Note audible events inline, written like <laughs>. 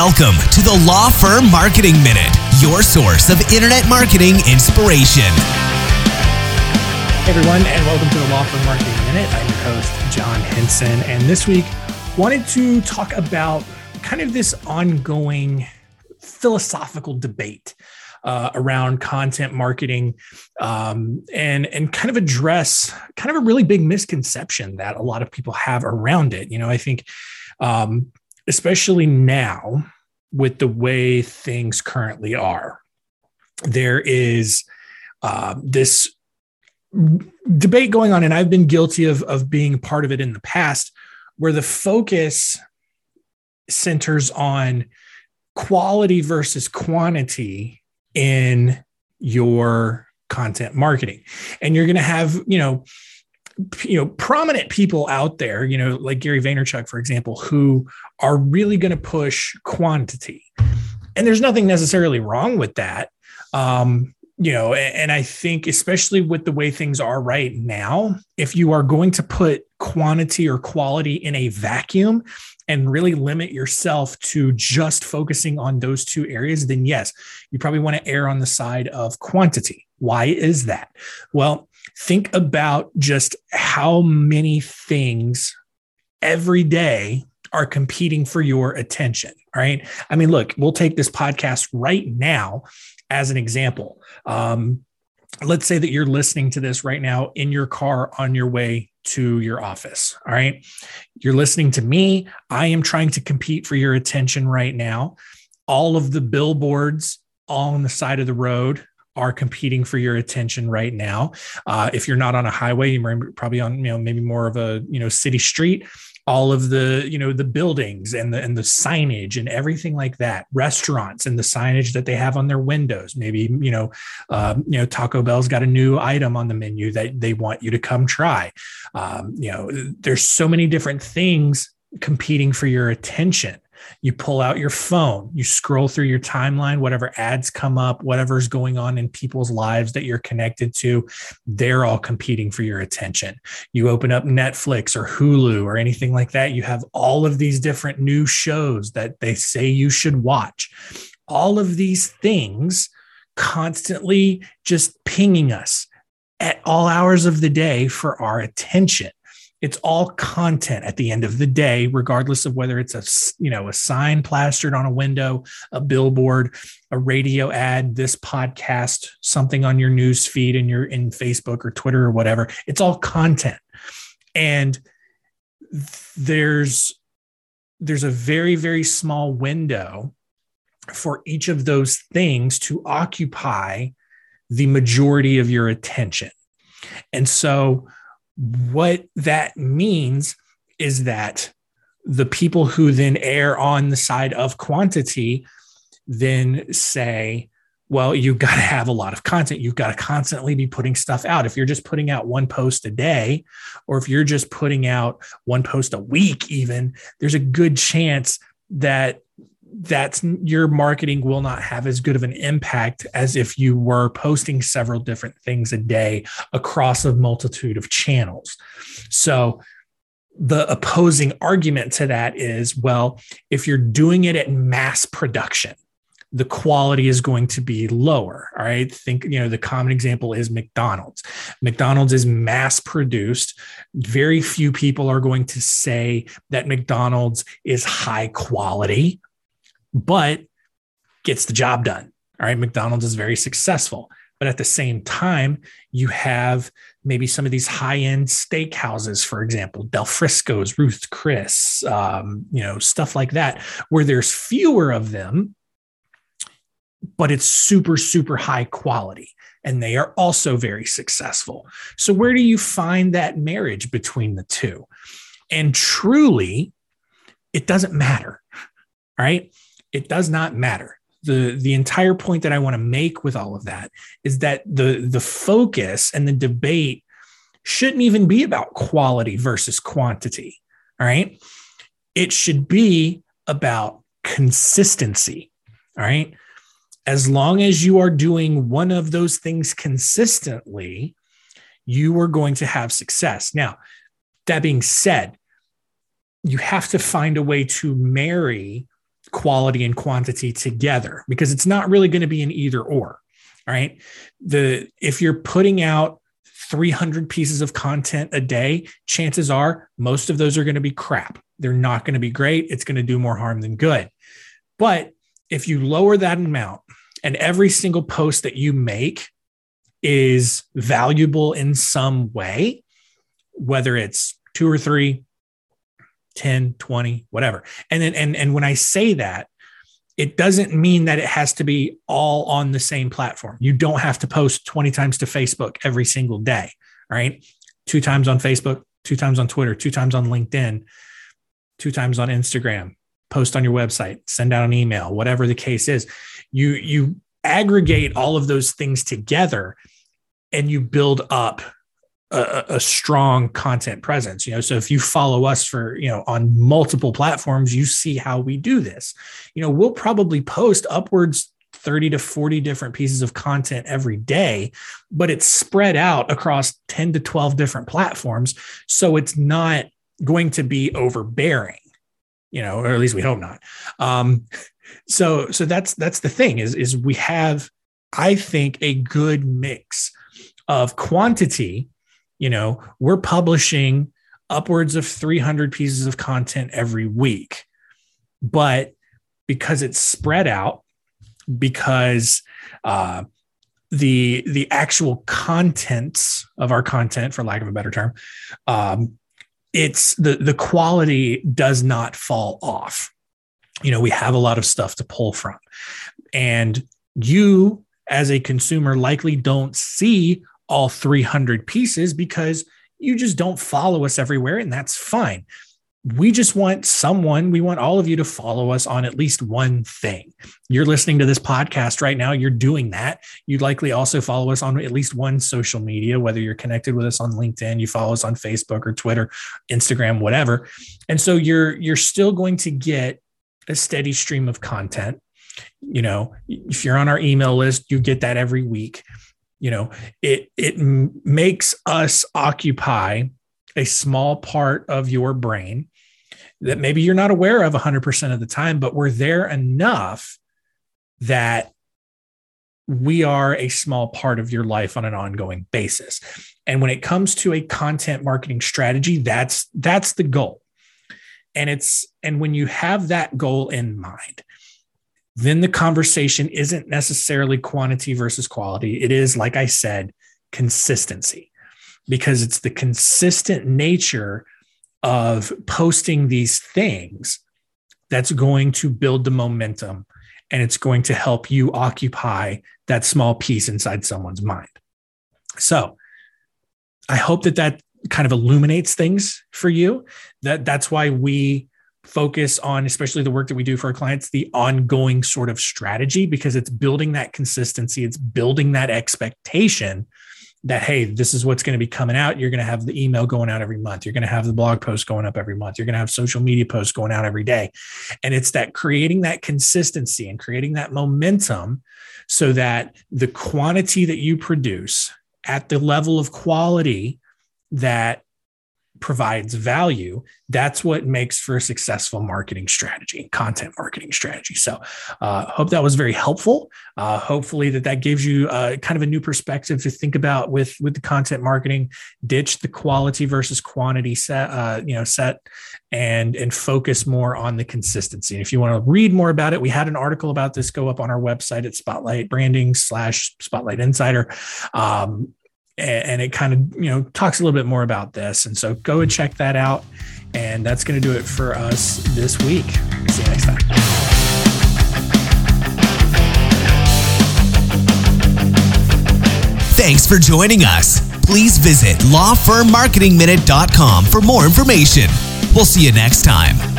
Welcome to the Law Firm Marketing Minute, your source of internet marketing inspiration. Hey everyone, and welcome to the Law Firm Marketing Minute. I'm your host, John Henson, and this week wanted to talk about kind of this ongoing philosophical debate uh, around content marketing um, and and kind of address kind of a really big misconception that a lot of people have around it. You know, I think um, especially now with the way things currently are. There is uh, this debate going on, and I've been guilty of, of being part of it in the past, where the focus centers on quality versus quantity in your content marketing. And you're going to have, you know, you know prominent people out there you know like gary vaynerchuk for example who are really going to push quantity. And there's nothing necessarily wrong with that. Um you know and i think especially with the way things are right now if you are going to put quantity or quality in a vacuum and really limit yourself to just focusing on those two areas then yes you probably want to err on the side of quantity. Why is that? Well think about just how many things every day are competing for your attention. Right. I mean, look, we'll take this podcast right now as an example. Um, let's say that you're listening to this right now in your car on your way to your office. All right. You're listening to me. I am trying to compete for your attention right now. All of the billboards on the side of the road are competing for your attention right now. Uh, if you're not on a highway, you're probably on, you know, maybe more of a, you know, city street. All of the, you know, the buildings and the and the signage and everything like that. Restaurants and the signage that they have on their windows. Maybe, you know, uh, you know, Taco Bell's got a new item on the menu that they want you to come try. Um, you know, there's so many different things competing for your attention you pull out your phone, you scroll through your timeline, whatever ads come up, whatever's going on in people's lives that you're connected to, they're all competing for your attention. You open up Netflix or Hulu or anything like that, you have all of these different new shows that they say you should watch. All of these things constantly just pinging us at all hours of the day for our attention it's all content at the end of the day regardless of whether it's a you know a sign plastered on a window a billboard a radio ad this podcast something on your news feed in your in facebook or twitter or whatever. It's all content. And there's there's a very very small window for each of those things to occupy the majority of your attention. And so what that means is that the people who then err on the side of quantity then say, well, you've got to have a lot of content. You've got to constantly be putting stuff out. If you're just putting out one post a day, or if you're just putting out one post a week, even, there's a good chance that that's your marketing will not have as good of an impact as if you were posting several different things a day across a multitude of channels. So the opposing argument to that is well, if you're doing it at mass production, the quality is going to be lower. All right. Think, you know, the common example is McDonald's. McDonald's is mass produced. Very few people are going to say that McDonald's is high quality but gets the job done. All right. McDonald's is very successful. But at the same time, you have maybe some of these high end steakhouses, for example, Del Frisco's, Ruth Chris, um, you know, stuff like that, where there's fewer of them, but it's super, super high quality. And they are also very successful. So, where do you find that marriage between the two? And truly, it doesn't matter. All <laughs> right it does not matter. The the entire point that i want to make with all of that is that the the focus and the debate shouldn't even be about quality versus quantity all right? It should be about consistency all right? As long as you are doing one of those things consistently you are going to have success. Now that being said you have to find a way to marry quality and quantity together because it's not really going to be an either or. All right. The if you're putting out 300 pieces of content a day, chances are most of those are going to be crap. They're not going to be great. It's going to do more harm than good. But if you lower that amount and every single post that you make is valuable in some way, whether it's two or three, 10, 20, whatever. And then, and, and when I say that, it doesn't mean that it has to be all on the same platform. You don't have to post 20 times to Facebook every single day, right? Two times on Facebook, two times on Twitter, two times on LinkedIn, two times on Instagram, post on your website, send out an email, whatever the case is. You you aggregate all of those things together and you build up a, a, strong content presence you know? So if you follow us for you know on multiple platforms you see how we do this. You know we'll probably post upwards 30 to 40 different pieces of content every day but it's spread out across 10 to 12 different platforms so it's not going to be overbearing you know or at least we hope not. Um <laughs> so so that's that's the thing is is we have i think a good mix of quantity you know, we're publishing upwards of 300 pieces of content every week. But because it's spread out, because uh, the the actual contents of our content, for lack of a better term, um, it's the the quality does not fall off. You know, we have a lot of stuff to pull from, and you as a consumer likely don't see all 300 pieces because you just don't follow us everywhere, and that's fine. We just want someone, we want all of you to follow us on at least one thing. You're listening to this podcast right now, you're doing that. You'd likely also follow us on at least one social media, whether you're connected with us on LinkedIn, you follow us on Facebook or Twitter, Instagram, whatever. And so you're you're still going to get a steady stream of content. You know, if you're on our email list, you get that every week you know it it makes us occupy a small part of your brain that maybe you're not aware of 100% of the time but we're there enough that we are a small part of your life on an ongoing basis. And when it comes to a content marketing strategy that's that's the goal. And it's and when you have that goal in mind then the conversation isn't necessarily quantity versus quality. It is, like I said, consistency, because it's the consistent nature of posting these things that's going to build the momentum and it's going to help you occupy that small piece inside someone's mind. So, I hope that that kind of illuminates things for you. That that's why we focus on, especially the work that we do for our clients, the ongoing sort of strategy because it's building that consistency, it's building that expectation that hey this is what's going to be coming out. You're going to have the email going out every month. You're going to have the blog post going up every month. You're going to have social media posts going out every day. And it's that creating that consistency and creating that momentum so that the quantity that you produce at the level of quality that provides value, that's what makes for a successful marketing strategy, content marketing strategy. So, uh, hope that was very helpful. Uh, hopefully, that that gives you uh, kind of a new perspective to think about with with the content marketing. Ditch the quality versus quantity set, uh, you know, set, and and focus more on the consistency. And if you want to read more about it, we had an article about this go up on our website at Spotlight Branding slash Spotlight Insider. Um, and it kind of you know talks a little bit more about this. And so go and check that out. And that's going to do it for us this week. See you next time. Thanks for joining us. Please visit lawfirmmarketingminute.com for more information. We'll see you next time